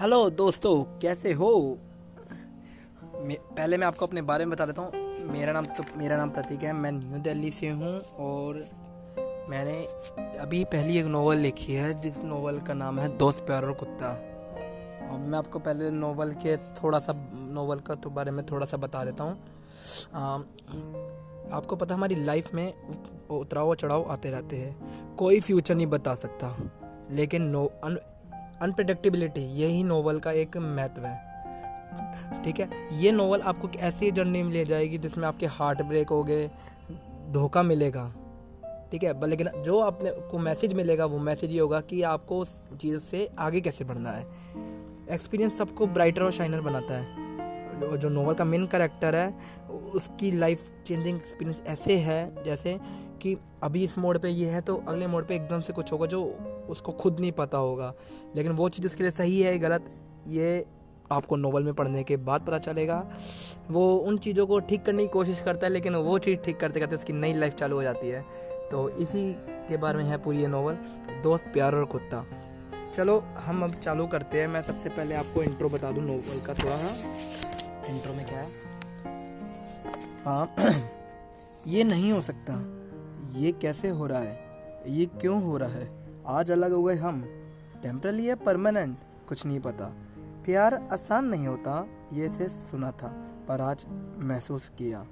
Hello दोस्तों, कैसे हो? पहले मैं आपको अपने बारे में बता देता हूँ। मेरा नाम तो मेरा नाम प्रतीक है। मैं न्यू दिल्ली से हूँ और मैंने अभी पहली एक नोवेल लिखी है, जिस नोवेल का नाम है दोस्त प्यार और कुत्ता। और मैं आपको पहले नोवेल के थोड़ा सा नोवेल का तो बारे में थोड़ा सा बता देता हूँ। आपको पता हमारी लाइफ में उतराव चढ़ाव आते रहते हैं। कोई फ्यूचर नहीं बता सकता। लेकिन नो, अन अनप्रडिक्टेबिलिटी यही नोवेल का एक महत्व है। ठीक है? ये नोवेल आपको ऐसी जर्नी में ले जाएगी जिसमें आपके हार्ट ब्रेक हो गए, धोखा मिलेगा। ठीक है? लेकिन जो आपने, को मैसेज मिलेगा, वो मैसेज ये होगा कि आपको उस चीज़ से आगे कैसे बढ़ना है। एक्सपीरियंस सबको ब्राइटर और शाइनर बनाता है। जो नोवेल का मेन करेक्टर है, उसकी लाइफ चेंजिंग एक्सपीरियंस ऐसे है, जैसे कि अभी इस मोड पे ये है तो अगले मोड पे एकदम से कुछ होगा जो उसको खुद नहीं पता होगा। लेकिन वो चीज़ उसके लिए सही है गलत, ये आपको नोवेल में पढ़ने के बाद पता चलेगा। वो उन चीज़ों को ठीक करने की कोशिश करता है, लेकिन वो चीज़ ठीक करते करते उसकी नई लाइफ चालू हो जाती है। तो इसी के बारे में है पूरी ये नोवेल दोस्त प्यार और कुत्ता। चलो, हम अब चालू करते हैं। मैं सबसे पहले आपको इंट्रो बता दूँ नोवेल का थोड़ा सा। इंट्रो में क्या है? हाँ ये नहीं हो सकता। ये कैसे हो रहा है? ये क्यों हो रहा है? आज अलग हो गए हम। टेम्परली है परमानेंट कुछ नहीं पता। प्यार आसान नहीं होता, ये से सुना था, पर आज महसूस किया।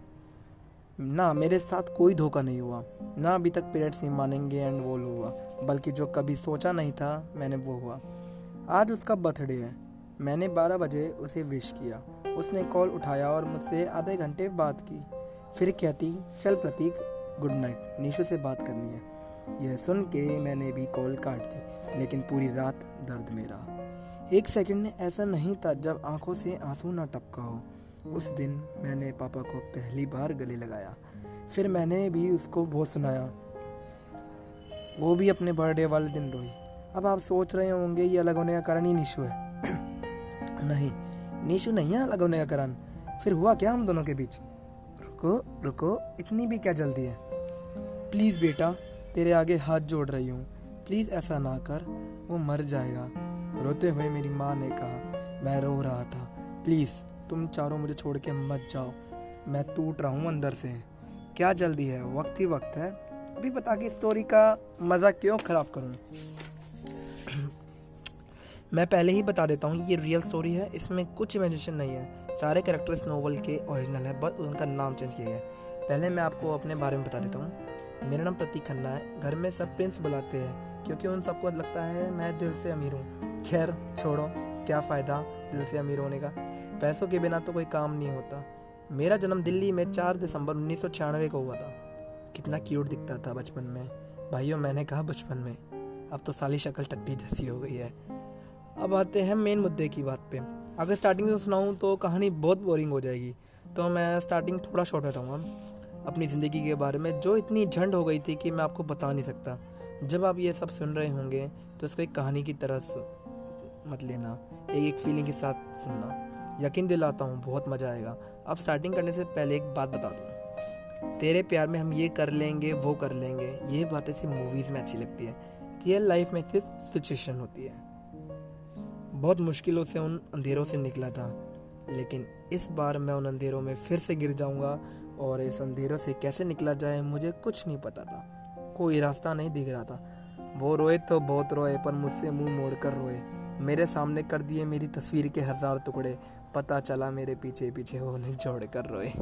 ना, मेरे साथ कोई धोखा नहीं हुआ। ना अभी तक पेरेंट्स नहीं मानेंगे एंड वो हुआ। बल्कि जो कभी सोचा नहीं था, मैंने वो हुआ। आज उसका बर्थडे है। मैंने 12 बजे उसे विश किया। उसने कॉल उठाया और मुझसे आधे घंटे बात की। फिर कहती, चल प्रतीक गुड नाइट। निशु से बात करनी है। यह सुन के मैंने भी कॉल काट दी, लेकिन पूरी रात दर्द में रहा एक सेकंड में ऐसा नहीं था जब आँखों से आँसू ना टपका हो। उस दिन मैंने पापा को पहली बार गले लगाया। फिर मैंने भी उसको बहुत सुनाया। वो भी अपने बर्थडे वाले दिन रोई। अब आप सोच रहे होंगे ये अलग होने का कारण ही निशु है। नहीं, निशु नहीं है अलग होने का कारण। फिर हुआ क्या हम दोनों के बीच? रुको रुको, इतनी भी क्या जल्दी है? प्लीज़ बेटा, तेरे आगे हाथ जोड़ रही हूँ। प्लीज़ ऐसा ना कर, वो मर जाएगा। रोते हुए मेरी माँ ने कहा, मैं रो रहा था। प्लीज़, तुम चारों मुझे छोड़ के मत जाओ। मैं टूट रहा हूँ अंदर से। क्या जल्दी है? वक्त ही वक्त है। अभी बता के स्टोरी का मज़ा क्यों ख़राब करूँ? मैं पहले ही बता देता हूँ ये रियल स्टोरी है। इसमें कुछ इमेजिनेशन नहीं है। सारे कैरेक्टर इस नोवेल के ओरिजिनल है बस उनका नाम चेंज किया गया है। पहले मैं आपको अपने बारे में बता देता हूँ। मेरा नाम प्रतीक खन्ना है। घर में सब प्रिंस बुलाते हैं, क्योंकि उन सबको लगता है मैं दिल से अमीर हूँ। खैर, छोड़ो, क्या फ़ायदा दिल से अमीर होने का? पैसों के बिना तो कोई काम नहीं होता। मेरा जन्म दिल्ली में चार दिसंबर उन्नीस सौ छियानवे को हुआ था। कितना क्यूट दिखता था बचपन में। भाइयों, मैंने कहा बचपन में। अब तो साली शक्ल टट्टी जैसी हो गई है। अब आते हैं मेन मुद्दे की बात पे। अगर स्टार्टिंग से सुनाऊँ तो कहानी बहुत बोरिंग हो जाएगी। तो मैं स्टार्टिंग थोड़ा शॉर्ट रहता बताऊँगा। अपनी ज़िंदगी के बारे में, जो इतनी झंड हो गई थी कि मैं आपको बता नहीं सकता। जब आप ये सब सुन रहे होंगे तो इसको एक कहानी की तरह मत लेना, एक एक फीलिंग के साथ सुनना। यकीन दिलाता हूँ, बहुत मज़ा आएगा। अब स्टार्टिंग करने से पहले एक बात बता दूँ। तेरे प्यार में हम ये कर लेंगे, वो कर लेंगे। ये बातें सिर्फ़ मूवीज़ में अच्छी लगती है रियल लाइफ में सिर्फ़ सिचुएशन होती है। बहुत मुश्किलों से उन अंधेरों से निकला था, लेकिन इस बार मैं उन अंधेरों में फिर से गिर जाऊँगा और इस अंधेरों से कैसे निकला जाए, मुझे कुछ नहीं पता था। कोई रास्ता नहीं दिख रहा था। वो रोए तो बहुत रोए, पर मुझसे मुँह मोड़ कर रोए। मेरे सामने कर दिए मेरी तस्वीर के हज़ार टुकड़े। पता चला मेरे पीछे पीछे वो जोड़ कर रोए।